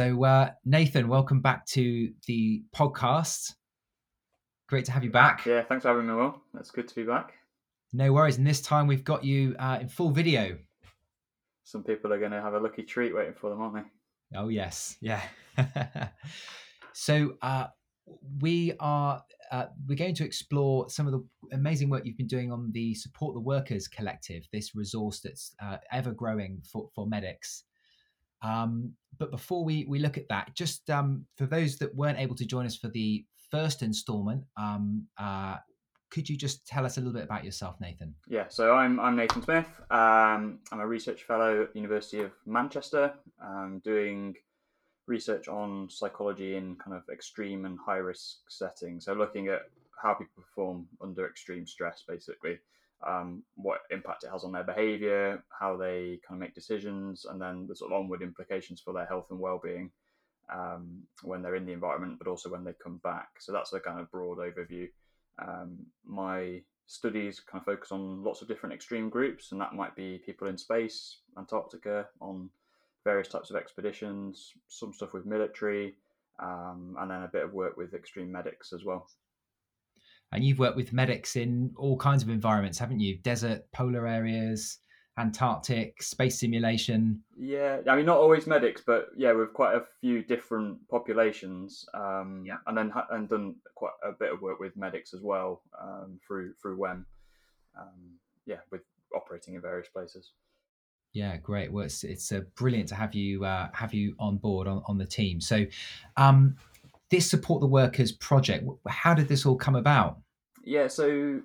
So, uh, Nathan, welcome back to the podcast. Great to have you back. Yeah, thanks for having me, Will. That's good to be back. No worries. And this time we've got you uh, in full video. Some people are going to have a lucky treat waiting for them, aren't they? Oh, yes. Yeah. so, uh, we are uh, we're going to explore some of the amazing work you've been doing on the Support the Workers Collective, this resource that's uh, ever growing for, for medics. Um, but before we, we look at that, just um, for those that weren't able to join us for the first installment, um, uh, could you just tell us a little bit about yourself, Nathan? Yeah, so I'm, I'm Nathan Smith. Um, I'm a research fellow at the University of Manchester, um, doing research on psychology in kind of extreme and high risk settings. So looking at how people perform under extreme stress, basically, um, what impact it has on their behaviour, how they kind of make decisions, and then the sort of onward implications for their health and well-being um, when they're in the environment, but also when they come back. So that's a kind of broad overview. Um, my studies kind of focus on lots of different extreme groups, and that might be people in space, Antarctica, on various types of expeditions, some stuff with military, um, and then a bit of work with extreme medics as well. And you've worked with medics in all kinds of environments, haven't you? Desert, polar areas, Antarctic, space simulation. Yeah, I mean, not always medics, but yeah, with quite a few different populations. Um, yeah. And then and done quite a bit of work with medics as well um, through through WEM. Um, yeah, with operating in various places. Yeah, great. Well, it's, it's uh, brilliant to have you uh, have you on board on, on the team. So, um, this support the workers project. How did this all come about? Yeah, so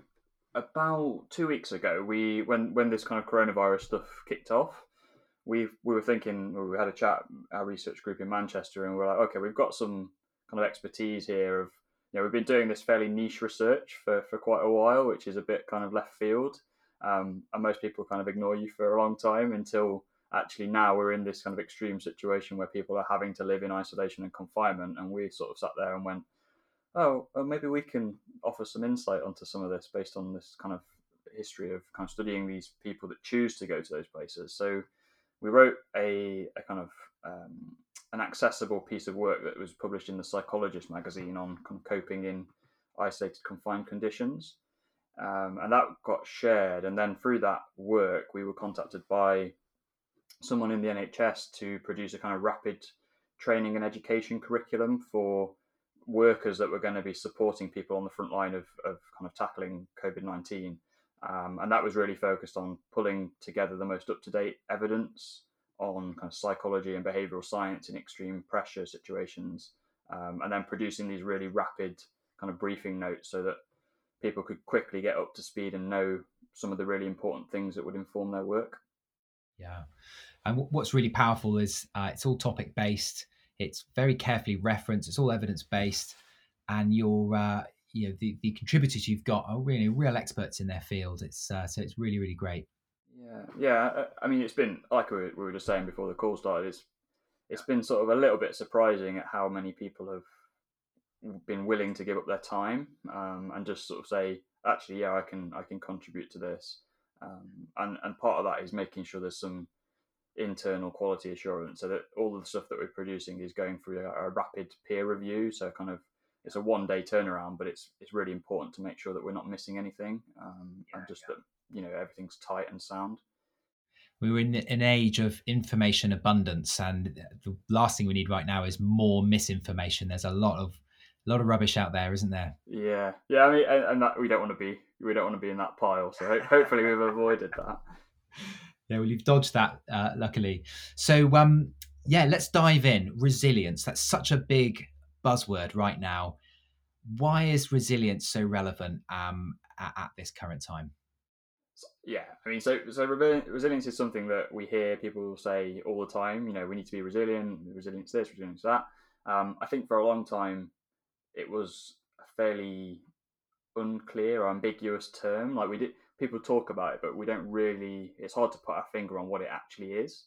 about two weeks ago, we when when this kind of coronavirus stuff kicked off, we we were thinking we had a chat our research group in Manchester, and we we're like, okay, we've got some kind of expertise here of you know we've been doing this fairly niche research for for quite a while, which is a bit kind of left field, um, and most people kind of ignore you for a long time until actually now we're in this kind of extreme situation where people are having to live in isolation and confinement and we sort of sat there and went oh well, maybe we can offer some insight onto some of this based on this kind of history of kind of studying these people that choose to go to those places. So we wrote a, a kind of um, an accessible piece of work that was published in the psychologist magazine on coping in isolated confined conditions. Um, and that got shared and then through that work we were contacted by someone in the NHS to produce a kind of rapid training and education curriculum for workers that were going to be supporting people on the front line of, of kind of tackling COVID 19. Um, and that was really focused on pulling together the most up to date evidence on kind of psychology and behavioral science in extreme pressure situations, um, and then producing these really rapid kind of briefing notes so that people could quickly get up to speed and know some of the really important things that would inform their work. Yeah. And what's really powerful is uh, it's all topic based. It's very carefully referenced. It's all evidence based, and your uh, you know the, the contributors you've got are really real experts in their field. It's uh, so it's really really great. Yeah, yeah. I mean, it's been like we were just saying before the call started. It's it's been sort of a little bit surprising at how many people have been willing to give up their time um, and just sort of say, actually, yeah, I can I can contribute to this. Um, and and part of that is making sure there's some internal quality assurance so that all of the stuff that we're producing is going through a, a rapid peer review. So kind of it's a one day turnaround but it's it's really important to make sure that we're not missing anything um, yeah, and just yeah. that you know everything's tight and sound. We're in an age of information abundance and the last thing we need right now is more misinformation. There's a lot of a lot of rubbish out there isn't there? Yeah. Yeah i mean and, and that we don't want to be we don't want to be in that pile so hopefully we've avoided that yeah, well, you've dodged that, uh, luckily. So, um, yeah, let's dive in. Resilience. That's such a big buzzword right now. Why is resilience so relevant um, at, at this current time? Yeah, I mean, so so resilience is something that we hear people say all the time. You know, we need to be resilient. Resilience this, resilience that. Um, I think for a long time, it was a fairly unclear or ambiguous term. Like we did, people talk about it, but we don't really. It's hard to put our finger on what it actually is.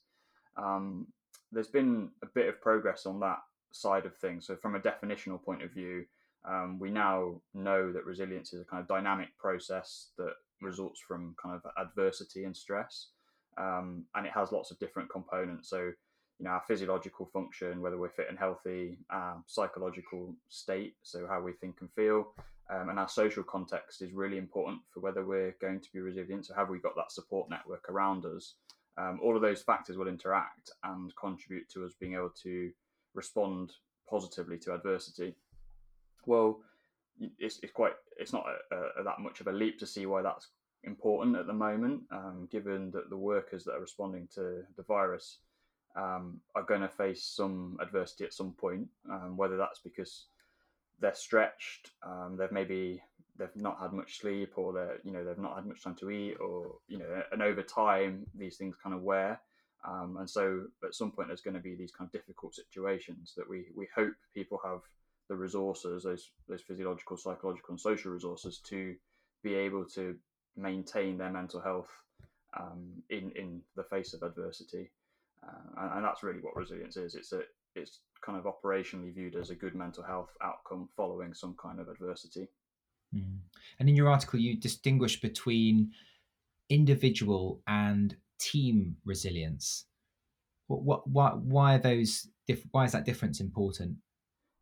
Um, there's been a bit of progress on that side of things. So, from a definitional point of view, um, we now know that resilience is a kind of dynamic process that results from kind of adversity and stress, um, and it has lots of different components. So, you know our physiological function, whether we're fit and healthy, psychological state, so how we think and feel, um, and our social context is really important for whether we're going to be resilient. So have we got that support network around us? Um, all of those factors will interact and contribute to us being able to respond positively to adversity. Well, it's, it's quite it's not a, a, that much of a leap to see why that's important at the moment, um, given that the workers that are responding to the virus um, are going to face some adversity at some point, um, whether that's because they're stretched, um, they've maybe they've not had much sleep, or they're you know they've not had much time to eat, or you know, and over time these things kind of wear. Um, and so at some point there's going to be these kind of difficult situations that we we hope people have the resources, those those physiological, psychological, and social resources to be able to maintain their mental health um, in in the face of adversity, uh, and, and, that's really what resilience is. It's a it's kind of operationally viewed as a good mental health outcome following some kind of adversity. Mm. And in your article, you distinguish between individual and team resilience. What, what, why, why are those? why is that difference important?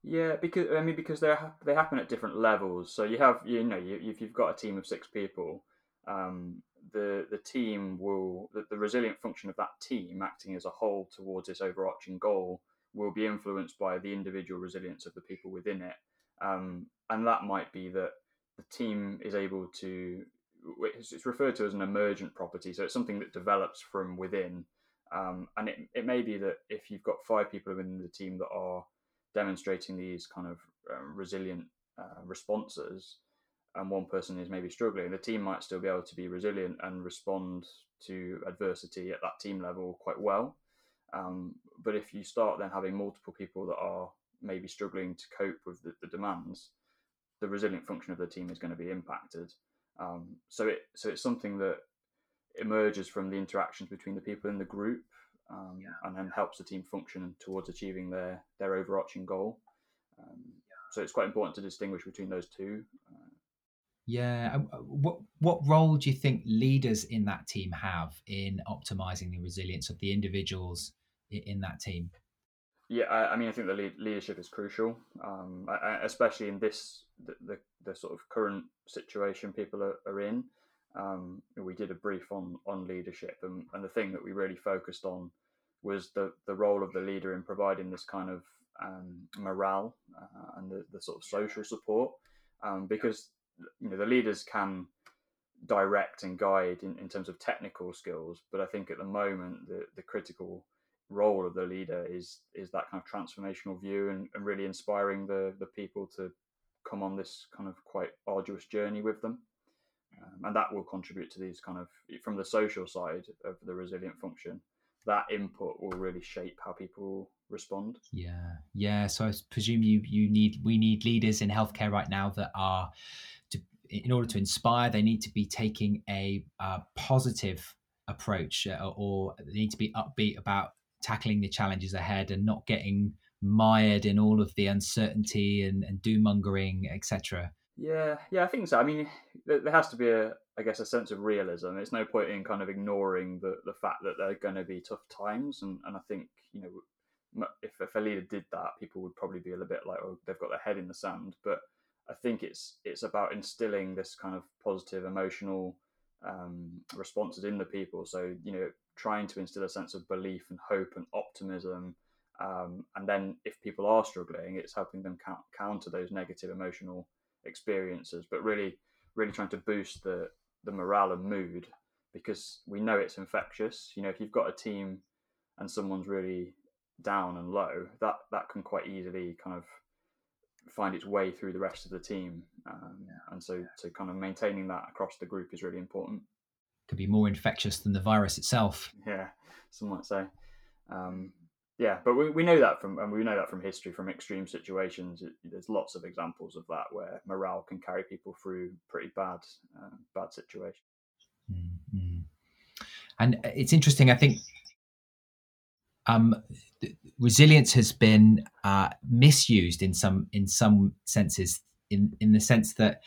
Yeah, because I mean, because they they happen at different levels. So you have, you know, you, if you've got a team of six people, um, the the team will the, the resilient function of that team acting as a whole towards this overarching goal will be influenced by the individual resilience of the people within it, um, and that might be that the team is able to. It's referred to as an emergent property, so it's something that develops from within. Um, and it, it may be that if you've got five people within the team that are demonstrating these kind of um, resilient uh, responses and one person is maybe struggling, the team might still be able to be resilient and respond to adversity at that team level quite well. Um, but if you start then having multiple people that are maybe struggling to cope with the, the demands, the resilient function of the team is going to be impacted. Um, so it so it's something that emerges from the interactions between the people in the group um, yeah. and then helps the team function towards achieving their their overarching goal. Um, yeah. So it's quite important to distinguish between those two. Uh, yeah. Uh, what what role do you think leaders in that team have in optimizing the resilience of the individuals in, in that team? Yeah, I, I, mean, I think the lead, leadership is crucial, um, I, especially in this the, the, the, sort of current situation people are, are in um, we did a brief on on leadership, and, and the thing that we really focused on was the the role of the leader in providing this kind of um, morale uh, and the, the sort of social support, um, because you know the leaders can direct and guide in, in terms of technical skills, but I think at the moment the the critical role of the leader is is that kind of transformational view and, and really inspiring the the people to come on this kind of quite arduous journey with them. Um, and that will contribute to these kind of from the social side of the resilient function that input will really shape how people respond. Yeah. Yeah. So i presume you you need we need leaders in healthcare right now that are to, in order to inspire they need to be taking a uh, positive approach uh, or they need to be upbeat about tackling the challenges ahead and not getting mired in all of the uncertainty and, and doom mongering etc yeah, yeah, I think so. I mean, there has to be a, I guess, a sense of realism. It's no point in kind of ignoring the the fact that there are going to be tough times, and and I think you know, if if a leader did that, people would probably be a little bit like, oh, they've got their head in the sand. But I think it's it's about instilling this kind of positive emotional um, responses in the people. So you know, trying to instill a sense of belief and hope and optimism. Um, and then, if people are struggling, it's helping them counter those negative emotional experiences, but really, really trying to boost the the morale and mood because we know it's infectious. You know, if you've got a team and someone's really down and low, that that can quite easily kind of find its way through the rest of the team. Um, yeah. And so, so kind of maintaining that across the group is really important. Could be more infectious than the virus itself. Yeah, some might say. Um, yeah, but we, we know that from and we know that from history, from extreme situations. It, there's lots of examples of that where morale can carry people through pretty bad uh, bad situations. Mm-hmm. And it's interesting. I think um, resilience has been uh, misused in some in some senses, in in the sense that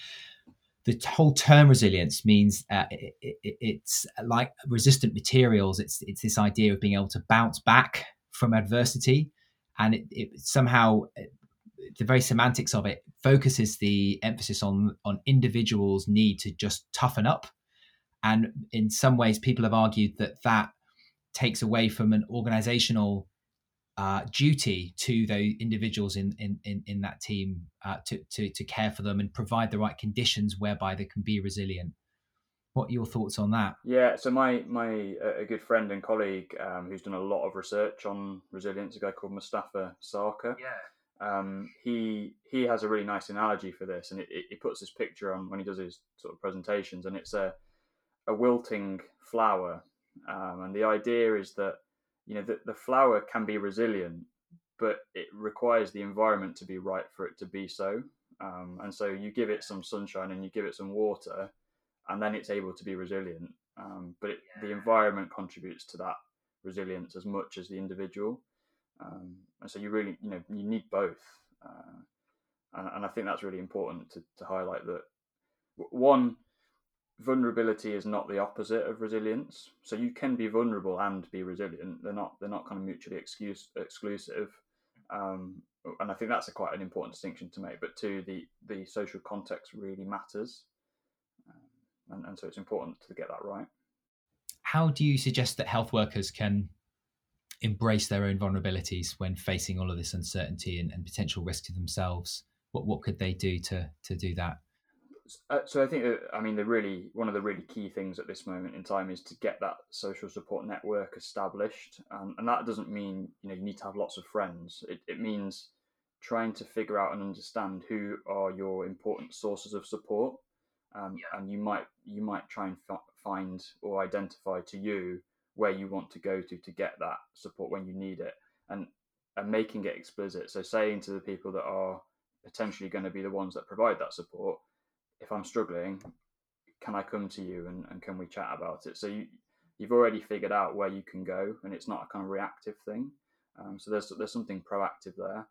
the whole term resilience means uh, it, it, it's like resistant materials. It's it's this idea of being able to bounce back from adversity, and it, it somehow the very semantics of it focuses the emphasis on on individuals' need to just toughen up, and in some ways, people have argued that that takes away from an organizational uh, duty to the individuals in in in, in that team uh, to, to to care for them and provide the right conditions whereby they can be resilient. What are your thoughts on that? Yeah, so my my a good friend and colleague um, who's done a lot of research on resilience, a guy called Mustafa Sarkar. Yeah. Um, he he has a really nice analogy for this, and it, it, it, puts this picture on when he does his sort of presentations, and it's a a wilting flower, um, and the idea is that you know the, the flower can be resilient but it requires the environment to be right for it to be so. Um, and so you give it some sunshine and you give it some water and then it's able to be resilient. Um, but it, yeah. the environment contributes to that resilience as much as the individual. Um, and so you really you know you need both. Uh, and, and, i think that's really important to, to highlight that one vulnerability is not the opposite of resilience. So you can be vulnerable and be resilient. They're not they're not kind of mutually excuse, exclusive. Um, and I think that's a quite an important distinction to make. But two, the the social context really matters, um, and, and so it's important to get that right. How do you suggest that health workers can embrace their own vulnerabilities when facing all of this uncertainty and, and potential risk to themselves? What what could they do to to do that? Uh, so I think that, I mean the really one of the really key things at this moment in time is to get that social support network established, um, and that doesn't mean you know you need to have lots of friends. It, it means trying to figure out and understand who are your important sources of support, um, yeah. and you might you might try and f- find or identify to you where you want to go to to get that support when you need it, and and making it explicit. So saying to the people that are potentially going to be the ones that provide that support if I'm struggling, can I come to you and, and can we chat about it? So you you've already figured out where you can go, and it's not a kind of reactive thing. Um, so there's there's something proactive there.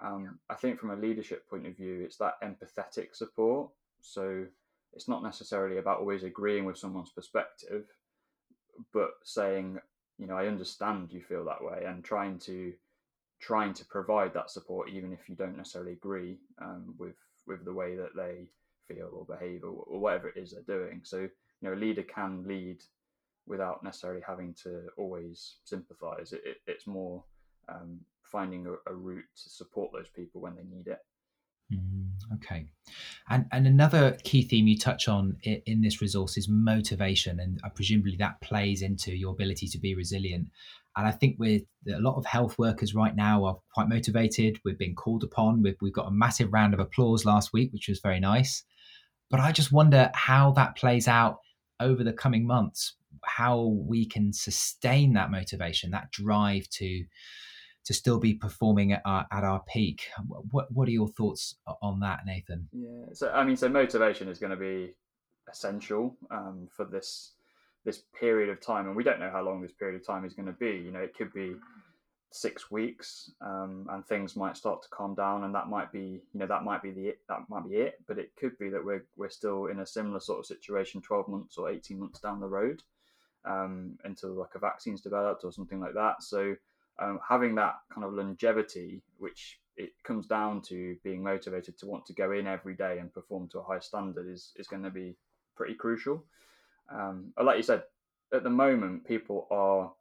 Um, I think from a leadership point of view, it's that empathetic support. So it's not necessarily about always agreeing with someone's perspective, but saying, you know, I understand you feel that way, and trying to trying to provide that support even if you don't necessarily agree um, with with the way that they feel or behave or, or whatever it is they're doing. So, you know, a leader can lead without necessarily having to always sympathize. It, it, it's more um, finding a, a, route to support those people when they need it. Mm, okay, and and another key theme you touch on in, in this resource is motivation, and uh, presumably that plays into your ability to be resilient. And I think with a lot of health workers right now are quite motivated. We've been called upon. We've, we've got a massive round of applause last week, which was very nice. But I just wonder how that plays out over the coming months, how we can sustain that motivation, that drive to to still be performing at our, at our peak. What what are your thoughts on that, Nathan? Yeah, so I mean, so motivation is going to be essential um, for this this period of time, and we don't know how long this period of time is going to be. You know, it could be six weeks um, and things might start to calm down and that might be you know that might be the that might be it. But it could be that we're we're still in a similar sort of situation 12 months or 18 months down the road um, until like a vaccine's developed or something like that. So um, having that kind of longevity which it comes down to being motivated to want to go in every day and perform to a high standard is is going to be pretty crucial. Um, like you said at the moment people are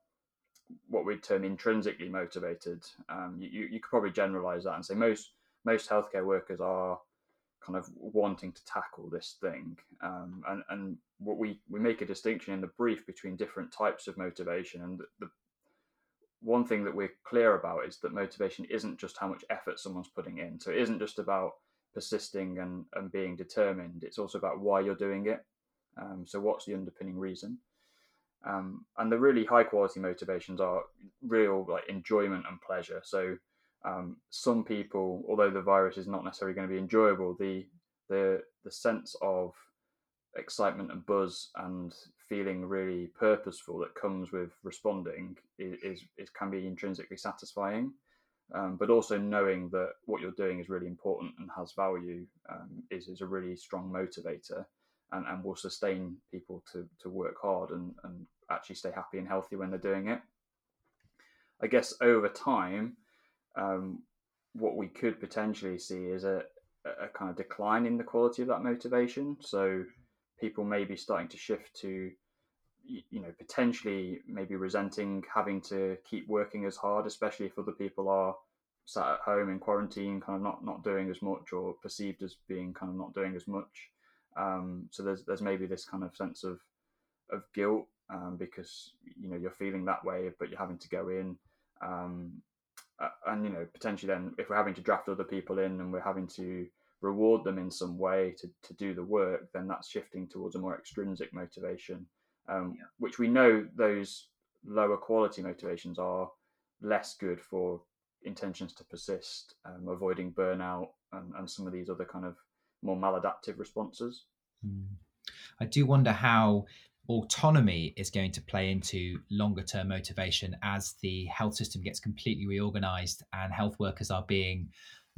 what we'd term intrinsically motivated. Um, you, you could probably generalize that and say most most healthcare workers are kind of wanting to tackle this thing. Um, and and what we we make a distinction in the brief between different types of motivation. And the, the one thing that we're clear about is that motivation isn't just how much effort someone's putting in. So it isn't just about persisting and, and being determined. It's also about why you're doing it. Um, so what's the underpinning reason? Um, and the really high quality motivations are real like enjoyment and pleasure. So um, some people, although the virus is not necessarily going to be enjoyable, the the the sense of excitement and buzz and feeling really purposeful that comes with responding is, is, is can be intrinsically satisfying. Um, but also knowing that what you're doing is really important and has value um, is, is a really strong motivator and, and will sustain people to, to work hard and, and actually stay happy and healthy when they're doing it. I guess over time, um, what we could potentially see is a, a kind of decline in the quality of that motivation. So people may be starting to shift to, you know, potentially maybe resenting having to keep working as hard, especially if other people are sat at home in quarantine, kind of not not doing as much or perceived as being kind of not doing as much. Um, so there's there's maybe this kind of sense of of guilt um, because you know you're feeling that way, but you're having to go in. Um, and you know potentially then if we're having to draft other people in and we're having to reward them in some way to, to do the work then that's shifting towards a more extrinsic motivation um, yeah. which we know those lower quality motivations are less good for intentions to persist um, avoiding burnout and, and some of these other kind of more maladaptive responses mm. i do wonder how autonomy is going to play into longer term motivation as the health system gets completely reorganized and health workers are being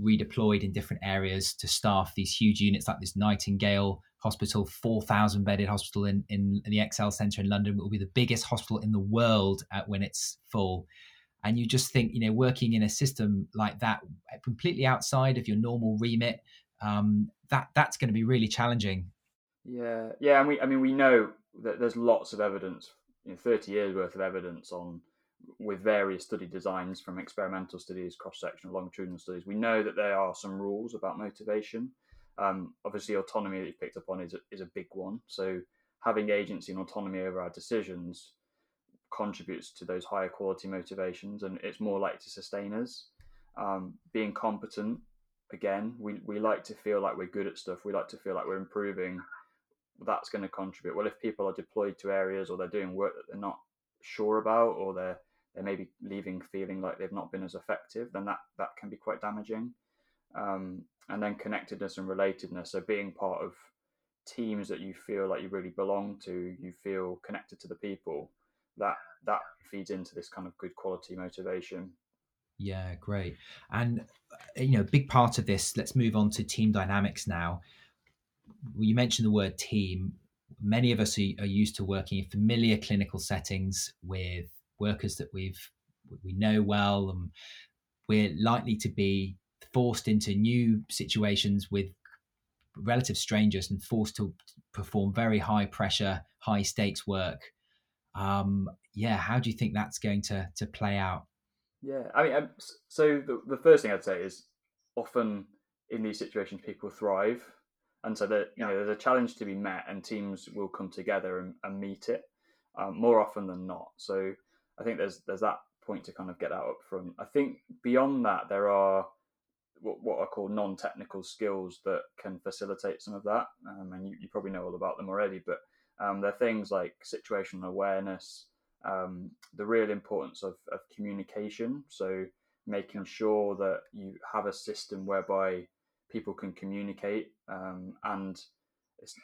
redeployed in different areas to staff these huge units like this Nightingale Hospital, 4,000 bedded hospital in, in, the ExCeL Centre in London. Will be the biggest hospital in the world at, when it's full. And you just think, you know, working in a system like that, completely outside of your normal remit, um, that that's going to be really challenging. Yeah, yeah, and we, I mean, we know that there's lots of evidence, you know, 30 years worth of evidence on with various study designs from experimental studies, cross-sectional, longitudinal studies. We know that there are some rules about motivation. Um, obviously, autonomy that you picked up on is a, is a big one. So having agency and autonomy over our decisions contributes to those higher quality motivations, and it's more likely to sustain us. Um, being competent, again, we, we like to feel like we're good at stuff. We like to feel like we're improving that's going to contribute. Well, if people are deployed to areas or they're doing work that they're not sure about, or they're they may be leaving feeling like they've not been as effective, then that that can be quite damaging. Um, and then connectedness and relatedness, so being part of teams that you feel like you really belong to, you feel connected to the people. That that feeds into this kind of good quality motivation. Yeah, great. And you know, a big part of this. Let's move on to team dynamics now you mentioned the word team. Many of us are, are used to working in familiar clinical settings with workers that we've we know well, and we're likely to be forced into new situations with relative strangers and forced to perform very high pressure, high stakes work. Um, yeah, how do you think that's going to to play out? Yeah, I mean, um, so the, the first thing I'd say is often in these situations people thrive and so that you know there's a challenge to be met, and teams will come together and, and meet it um, more often than not. So I think there's there's that point to kind of get out up front. I think beyond that there are what, what are called non-technical skills that can facilitate some of that, um, and you, you, probably know all about them already. But um, they're things like situational awareness, um, the real importance of, of communication. So making sure that you have a system whereby people can communicate um, and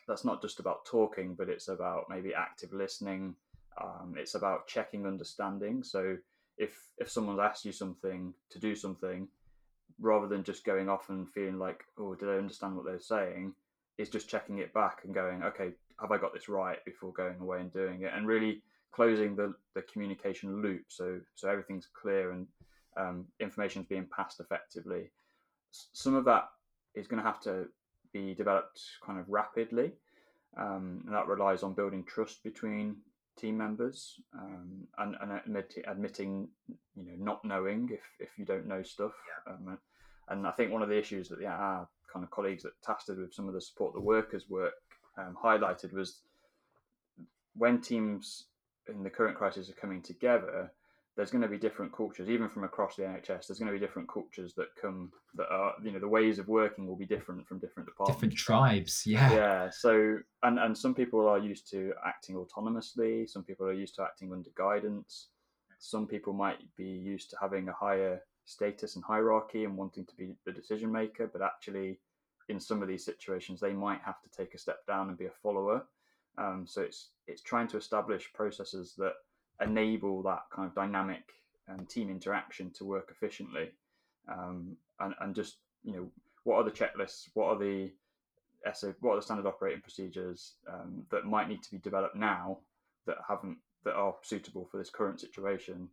that's not just about talking but it's about maybe active listening. Um, it's about checking understanding. So if if someone's asked you something to do something rather than just going off and feeling like oh did i understand what they're saying? is just checking it back and going okay have i got this right before going away and doing it? and really closing the, the communication loop so so everything's clear and um, information is being passed effectively some of that is going to have to be developed kind of rapidly. Um, and that relies on building trust between team members um, and, and admit, admitting, you know, not knowing if, if you don't know stuff. Yeah. Um, and I think one of the issues that yeah, our kind of colleagues that tasted with some of the support the workers work um, highlighted was when teams in the current crisis are coming together, there's going to be different cultures, even from across the NHS. There's going to be different cultures that come that are, you know, the ways of working will be different from different departments. Different tribes, yeah. Yeah. So, and and some people are used to acting autonomously. Some people are used to acting under guidance. Some people might be used to having a higher status and hierarchy and wanting to be the decision maker, but actually, in some of these situations, they might have to take a step down and be a follower. Um, so it's it's trying to establish processes that enable that kind of dynamic um, team interaction to work efficiently um, and, and just you know what are the checklists what are the SO, what are the standard operating procedures um, that might need to be developed now that haven't that are suitable for this current situation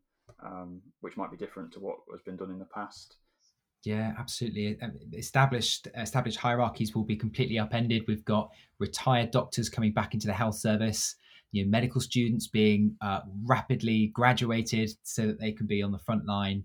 um, which might be different to what has been done in the past. Yeah, absolutely. Um, established established hierarchies will be completely upended. We've got retired doctors coming back into the health service. You know, medical students being uh, rapidly graduated so that they can be on the front line.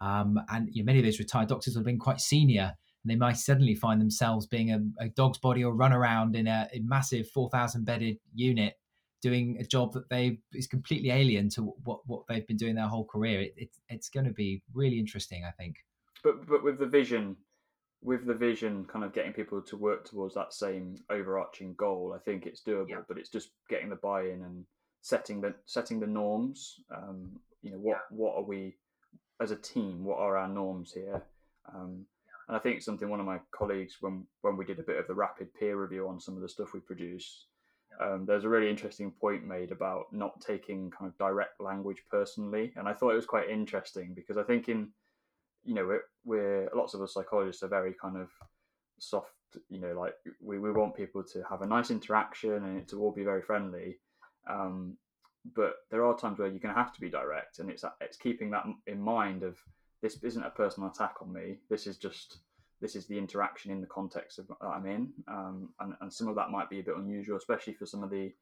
Um, and you know, many of those retired doctors will have been quite senior, and they might suddenly find themselves being a, a dog's body or run around in a, a massive four thousand bedded unit doing a job that they is completely alien to what what they've been doing their whole career. It, it, it's going to be really interesting, I think. But but with the vision, with the vision, kind of getting people to work towards that same overarching goal, I think it's doable. Yeah. But it's just getting the buy-in and setting the setting the norms. Um, you know, what yeah. what are we as a team? What are our norms here? Um, and I think something one of my colleagues, when when we did a bit of the rapid peer review on some of the stuff we produce, um, there's a really interesting point made about not taking kind of direct language personally, and I thought it was quite interesting because I think in you know we're, we're lots of us psychologists are very kind of soft, you know, like we, we want people to have a nice interaction and it to all be very friendly. Um, but there are times where you're going to have to be direct, and it's it's keeping that in mind of this isn't a personal attack on me. This is just this is the interaction in the context of, that I'm in, um, and, and some of that might be a bit unusual, especially for some of the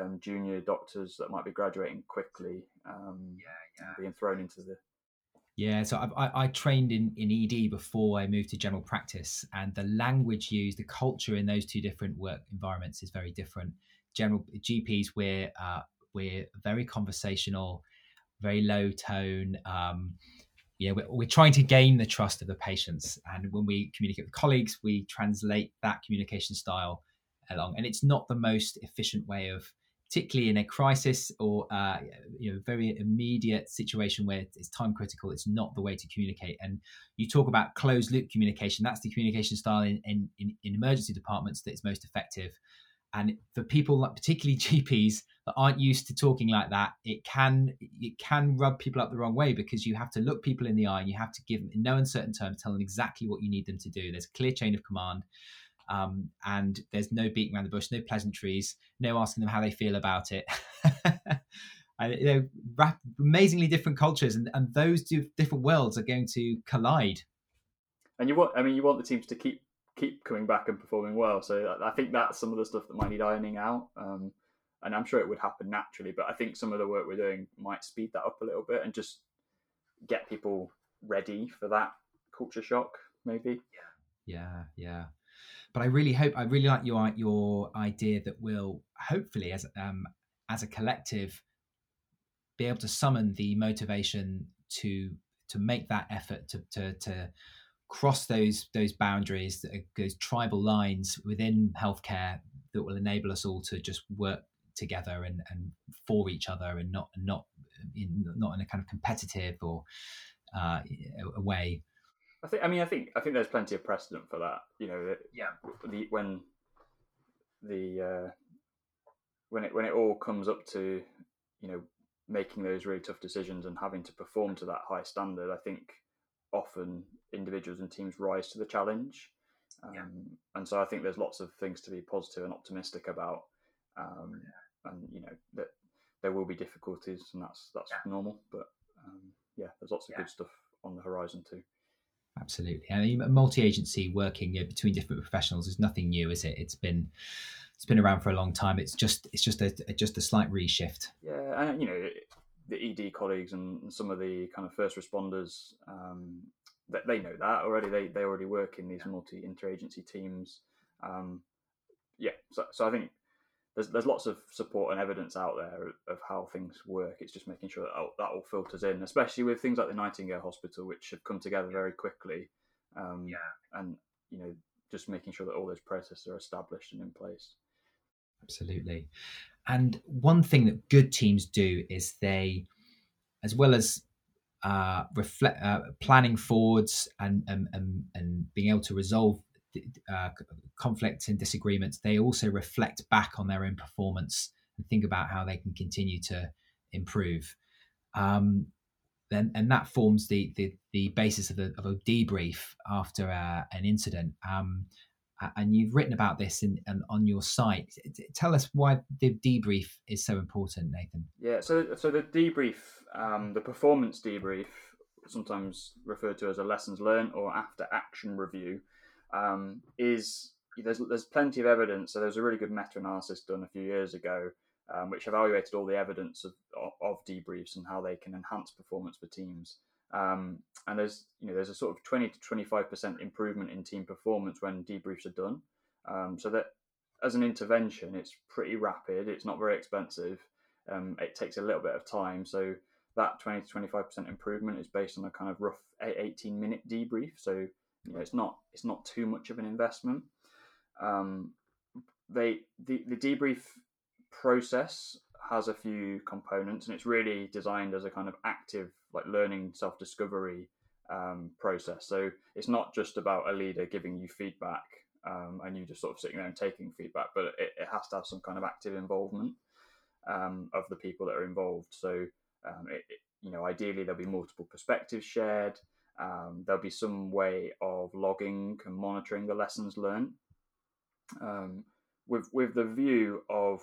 um, junior doctors that might be graduating quickly, um, yeah, yeah. being thrown into the. Yeah, so I, I, I, trained in, in ED before I moved to general practice, and the language used, the culture in those two different work environments is very different. General GPs, we're uh, we're very conversational, very low tone. Um, know, we're, we're, trying to gain the trust of the patients. And when we communicate with colleagues, we translate that communication style along. And it's not the most efficient way of, particularly in a crisis or uh, you know very immediate situation where it's time critical. It's not the way to communicate. And you talk about closed loop communication. That's the communication style in, in, in emergency departments that's most effective. And for people, like particularly GPs that aren't used to talking like that, it can it can rub people up the wrong way because you have to look people in the eye and you have to give them in no uncertain terms, tell them exactly what you need them to do. There's a clear chain of command, um, and there's no beating around the bush, no pleasantries, no asking them how they feel about it. and, you know, rap- amazingly different cultures, and, and those two different worlds are going to collide. And you want, I mean, you want the teams to keep keep coming back and performing well. So I think that's some of the stuff that might need ironing out. Um, and I'm sure it would happen naturally, but I think some of the work we're doing might speed that up a little bit and just get people ready for that culture shock, maybe. Yeah, yeah. But I really hope I really like your your idea that we'll hopefully as um as a collective be able to summon the motivation to to make that effort to to to cross those those boundaries, those tribal lines within healthcare that will enable us all to just work together and, and for each other and not not in not in a kind of competitive or uh, a way. I think. I mean, I think. I think there's plenty of precedent for that. You know, yeah. The when the uh, when it when it all comes up to you know making those really tough decisions and having to perform to that high standard, I think often individuals and teams rise to the challenge. Um, yeah. And so I think there's lots of things to be positive and optimistic about. Um, yeah. And you know that there will be difficulties, and that's that's yeah. normal. But um, yeah, there's lots of good stuff on the horizon too. Absolutely, I mean, multi-agency working you know, between different professionals is nothing new, is it? It's been it's been around for a long time. It's just it's just a just a slight reshift. Yeah, and you know the ED colleagues and some of the kind of first responders, um, that they know that already. They they already work in these multi interagency teams. Um, yeah, so so I think there's there's lots of support and evidence out there of how things work. It's just making sure that all, that all filters in, especially with things like the Nightingale Hospital, which have come together very quickly. Um, yeah, and you know, just making sure that all those processes are established and in place. Absolutely. And one thing that good teams do is they, as well as uh, reflect, uh, planning forwards and, and, and, and, being able to resolve uh, conflicts and disagreements, they also reflect back on their own performance and think about how they can continue to improve. Um, then, and that forms the, the, the basis of, a of a debrief after uh, an incident. Um, and you've written about this in, in, on your site. Tell us why the debrief is so important, Nathan. Yeah, so so the debrief, um, the performance debrief, sometimes referred to as a lessons learned or after action review, um, is there's there's plenty of evidence. So there's a really good meta-analysis done a few years ago, um, which evaluated all the evidence of, of, of debriefs and how they can enhance performance for teams. Um, and there's you know there's a sort of 20 to 25 percent improvement in team performance when debriefs are done. Um, so that as an intervention, it's pretty rapid. It's not very expensive. Um, it takes a little bit of time. So that 20 to 25 percent improvement is based on a kind of rough 18 minute debrief. So you know it's not it's not too much of an investment. Um, they the, the debrief process has a few components and it's really designed as a kind of active like learning self discovery um, process. So it's not just about a leader giving you feedback um, and you just sort of sitting there and taking feedback, but it, it has to have some kind of active involvement um, of the people that are involved. So um, it, it, you know, ideally there'll be multiple perspectives shared. Um, there'll be some way of logging and monitoring the lessons learned, um, with with the view of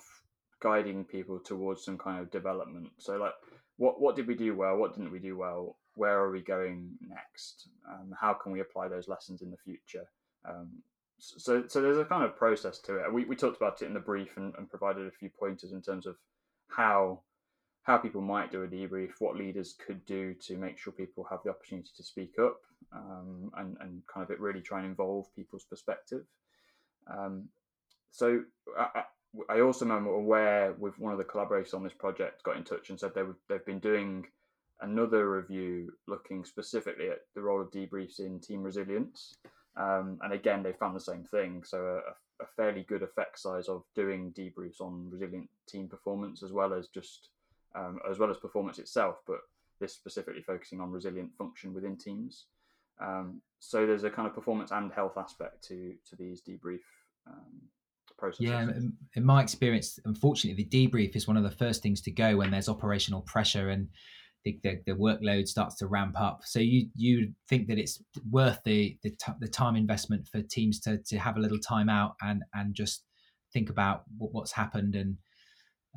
guiding people towards some kind of development. So like what what did we do well? What didn't we do well? Where are we going next? Um, how can we apply those lessons in the future? Um, so, so there's a kind of process to it. We, we talked about it in the brief and, and provided a few pointers in terms of how how people might do a debrief, what leaders could do to make sure people have the opportunity to speak up, um, and and kind of it really try and involve people's perspective. Um, so I, I also remember aware with one of the collaborators on this project got in touch and said they were, they've been doing another review looking specifically at the role of debriefs in team resilience. Um, and again, they found the same thing. So a, a, fairly good effect size of doing debriefs on resilient team performance as well as just um, as well as performance itself, but this specifically focusing on resilient function within teams. Um, so there's a kind of performance and health aspect to to these debrief um, processes. Yeah, in my experience, unfortunately, the debrief is one of the first things to go when there's operational pressure and the, the, the workload starts to ramp up. So you you think that it's worth the the, t- the time investment for teams to to have a little time out and and just think about what, what's happened and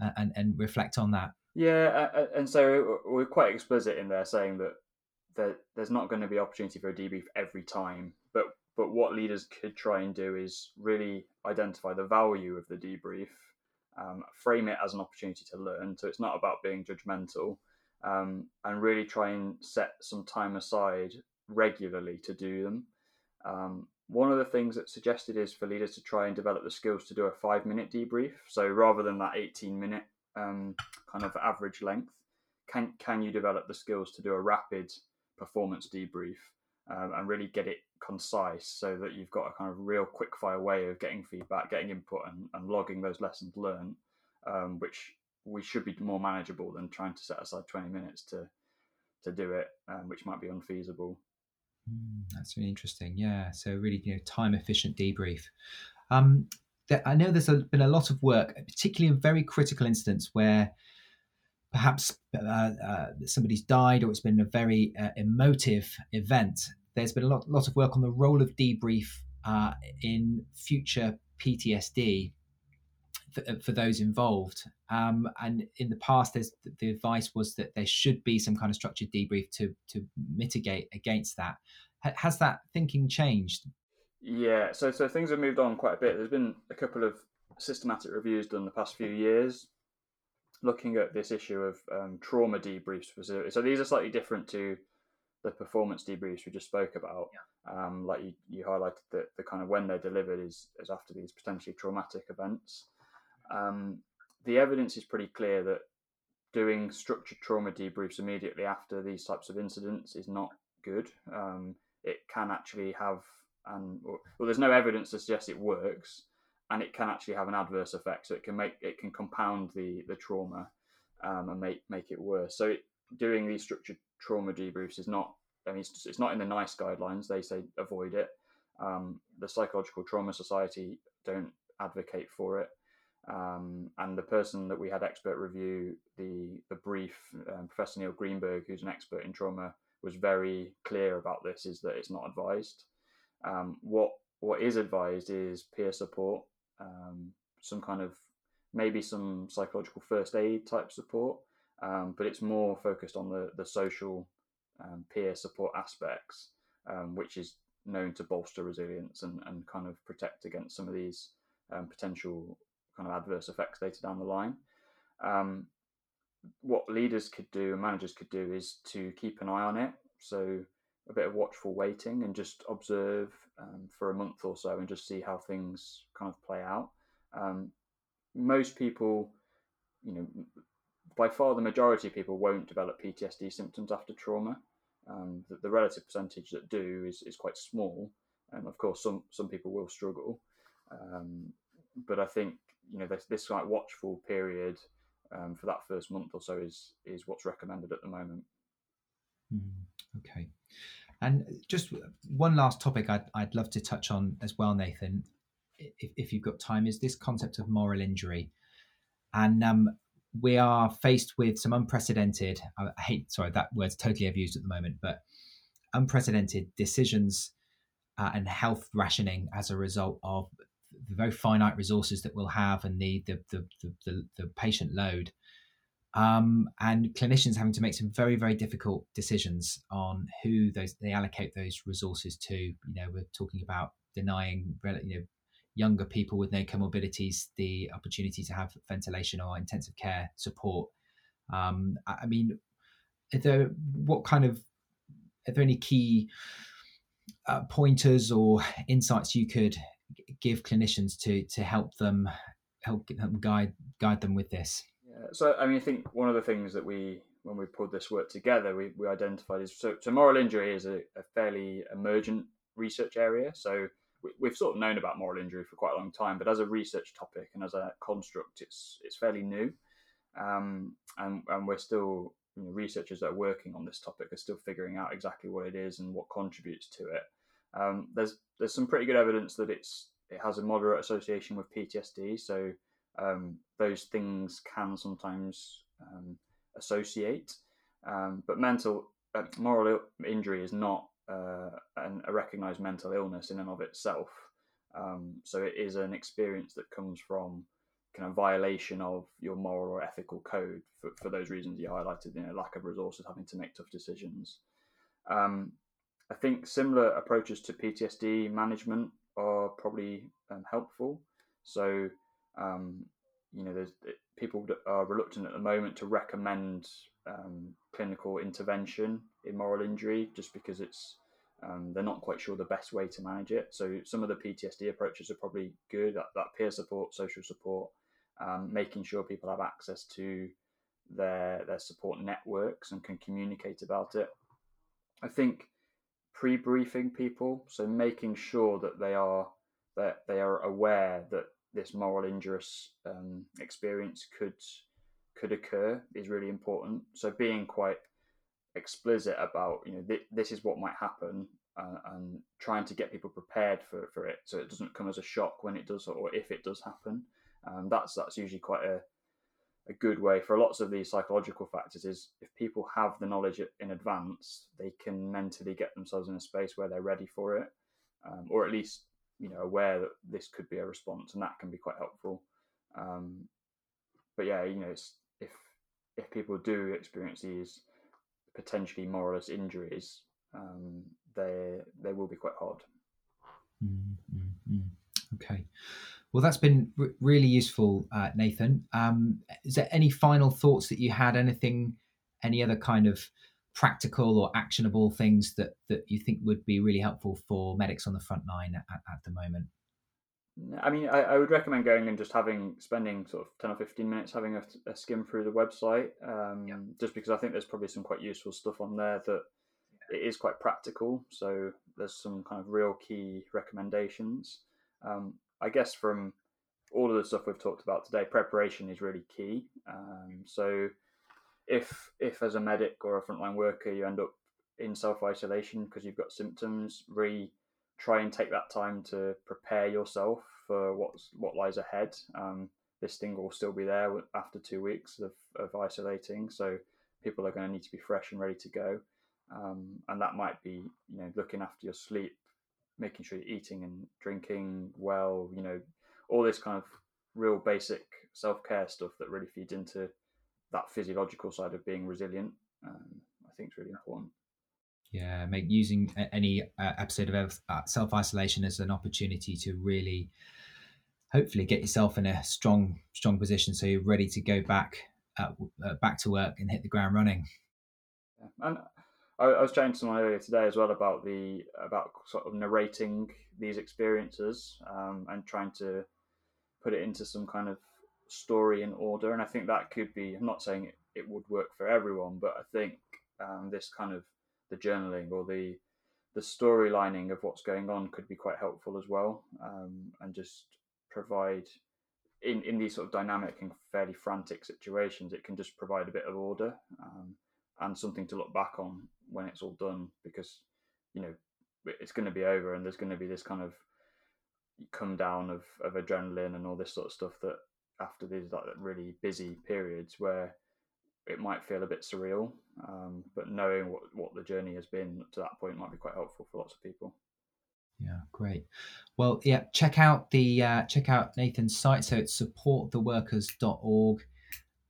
uh, and and reflect on that. Yeah, uh, and so we're quite explicit in there saying that there's not going to be opportunity for a debrief every time, but but what leaders could try and do is really identify the value of the debrief, um, frame it as an opportunity to learn. So it's not about being judgmental, um, and really try and set some time aside regularly to do them. Um, one of the things that's suggested is for leaders to try and develop the skills to do a five minute debrief. So rather than that 18 minute um, kind of average length, can, can you develop the skills to do a rapid performance debrief um, and really get it concise so that you've got a kind of real quick fire way of getting feedback, getting input, and, and logging those lessons learned, um, which we should be more manageable than trying to set aside 20 minutes to to do it, um, which might be unfeasible. Mm, that's really interesting. Yeah, so really, you know, time efficient debrief. Um, I know there's been a lot of work, particularly in very critical incidents where perhaps uh, uh, somebody's died or it's been a very uh, emotive event there's been a lot, lot of work on the role of debrief uh, in future PTSD for, uh, for those involved. Um, and in the past, the advice was that there should be some kind of structured debrief to to mitigate against that. Has that thinking changed? Yeah, so so things have moved on quite a bit. There's been a couple of systematic reviews done the past few years looking at this issue of um, trauma debriefs specifically. So these are slightly different to the performance debriefs we just spoke about, yeah. um, like you, you highlighted that the kind of when they're delivered is, is after these potentially traumatic events. Um, the evidence is pretty clear that doing structured trauma debriefs immediately after these types of incidents is not good. Um, it can actually have, and well, there's no evidence to suggest it works, and it can actually have an adverse effect. So it can make it can compound the the trauma um, and make make it worse. So it, doing these structured trauma debriefs is not. I mean, it's, it's not in the NICE guidelines. They say avoid it. Um, the Psychological Trauma Society don't advocate for it. Um, and the person that we had expert review the the brief, um, Professor Neil Greenberg, who's an expert in trauma, was very clear about this: is that it's not advised. Um, what what is advised is peer support, um, some kind of maybe some psychological first aid type support, um, but it's more focused on the the social um, peer support aspects, um, which is known to bolster resilience and, and kind of protect against some of these um, potential kind of adverse effects later down the line. What leaders could do and managers could do is to keep an eye on it. So a bit of watchful waiting and just observe um, for a month or so and just see how things kind of play out. Um, most people, you know, by far the majority of people won't develop PTSD symptoms after trauma. Um, the, the, relative percentage that do is, is quite small, and of course some some people will struggle. Um, but I think you know this this like watchful period um, for that first month or so is is what's recommended at the moment. Mm, okay. And just one last topic I'd, I'd love to touch on as well, Nathan, if, if you've got time, is this concept of moral injury. And um, we are faced with some unprecedented, I hate, sorry, that word's totally abused at the moment, but unprecedented decisions uh, and health rationing as a result of the very finite resources that we'll have and the, the, the, the, the patient load um, and clinicians having to make some very very difficult decisions on who those they allocate those resources to. You know we're talking about denying you know younger people with no comorbidities the opportunity to have ventilation or intensive care support. Um, i mean are there what kind of are there any key uh, pointers or insights you could give clinicians to to help them help them guide guide them with this so I mean, I think one of the things that we, when we pulled this work together, we, we identified is so, so moral injury is a, a fairly emergent research area. So we, have sort of known about moral injury for quite a long time, but as a research topic and as a construct, it's it's fairly new, um, and and we're still you know, researchers that are working on this topic are still figuring out exactly what it is and what contributes to it. Um, there's there's some pretty good evidence that it's it has a moderate association with PTSD. So um, those things can sometimes um, associate. Um, but mental, uh, moral injury is not uh, an, a recognized mental illness in and of itself. Um, so it is an experience that comes from kind of violation of your moral or ethical code for, for those reasons you highlighted, you know, lack of resources, having to make tough decisions. Um, I think similar approaches to PTSD management are probably um, helpful. So um, you know, there's people that are reluctant at the moment to recommend um, clinical intervention in moral injury just because it's um, they're not quite sure the best way to manage it. So some of the PTSD approaches are probably good. That, that peer support, social support, um, making sure people have access to their their support networks and can communicate about it. I think pre-briefing people, so making sure that they are that they are aware that this moral injurious um, experience could could occur is really important. So being quite explicit about you know th- this is what might happen uh, and trying to get people prepared for, for it so it doesn't come as a shock when it does or if it does happen. Um, that's that's usually quite a a good way for lots of these psychological factors is if people have the knowledge in advance, they can mentally get themselves in a space where they're ready for it, um, or at least you know aware that this could be a response, and that can be quite helpful. Um, but yeah, you know, if if people do experience these potentially moralist injuries, um, they they will be quite hard. Mm-hmm. Okay. Well, that's been r- really useful, uh, Nathan. Um, is there any final thoughts that you had? Anything, any other kind of practical or actionable things that that you think would be really helpful for medics on the front line at, at the moment? I mean, I, I, would recommend going and just having spending sort of ten or fifteen minutes having a, a skim through the website, um, yeah. just because I think there's probably some quite useful stuff on there that yeah. it is quite practical. So there's some kind of real key recommendations. Um, I guess from all of the stuff we've talked about today, preparation is really key. Um, so if if as a medic or a frontline worker you end up in self isolation because you've got symptoms, really try and take that time to prepare yourself for what's what lies ahead. Um, this thing will still be there after two weeks of, of isolating, so people are going to need to be fresh and ready to go. Um, and that might be you know looking after your sleep making sure you're eating and drinking well, you know, all this kind of real basic self care stuff that really feeds into that physiological side of being resilient. Um, I think is really important. Yeah, make using any uh, episode of uh, self isolation as an opportunity to really, hopefully, get yourself in a strong, strong position so you're ready to go back, uh, uh back to work and hit the ground running. Yeah. And I, I, was chatting to someone earlier today as well about the about sort of narrating these experiences um, and trying to put it into some kind of story in order. And I think that could be. I'm not saying it, it would work for everyone, but I think um, this kind of the journaling or the the storylining of what's going on could be quite helpful as well, um, and just provide in in these sort of dynamic and fairly frantic situations, it can just provide a bit of order um, and something to look back on when it's all done, because you know it's going to be over and there's going to be this kind of come down of, of adrenaline and all this sort of stuff that after these like really busy periods where it might feel a bit surreal, um, but knowing what, what the journey has been to that point might be quite helpful for lots of people. Yeah, great. Well, yeah, check out the uh, check out Nathan's site. So it's supporttheworkers.org.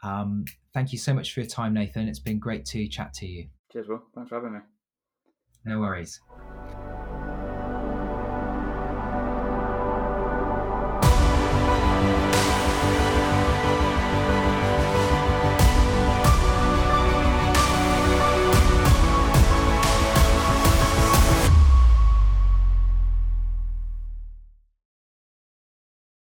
Um, thank you so much for your time, Nathan. It's been great to chat to you. Cheers, Will. Thanks for having me. No worries.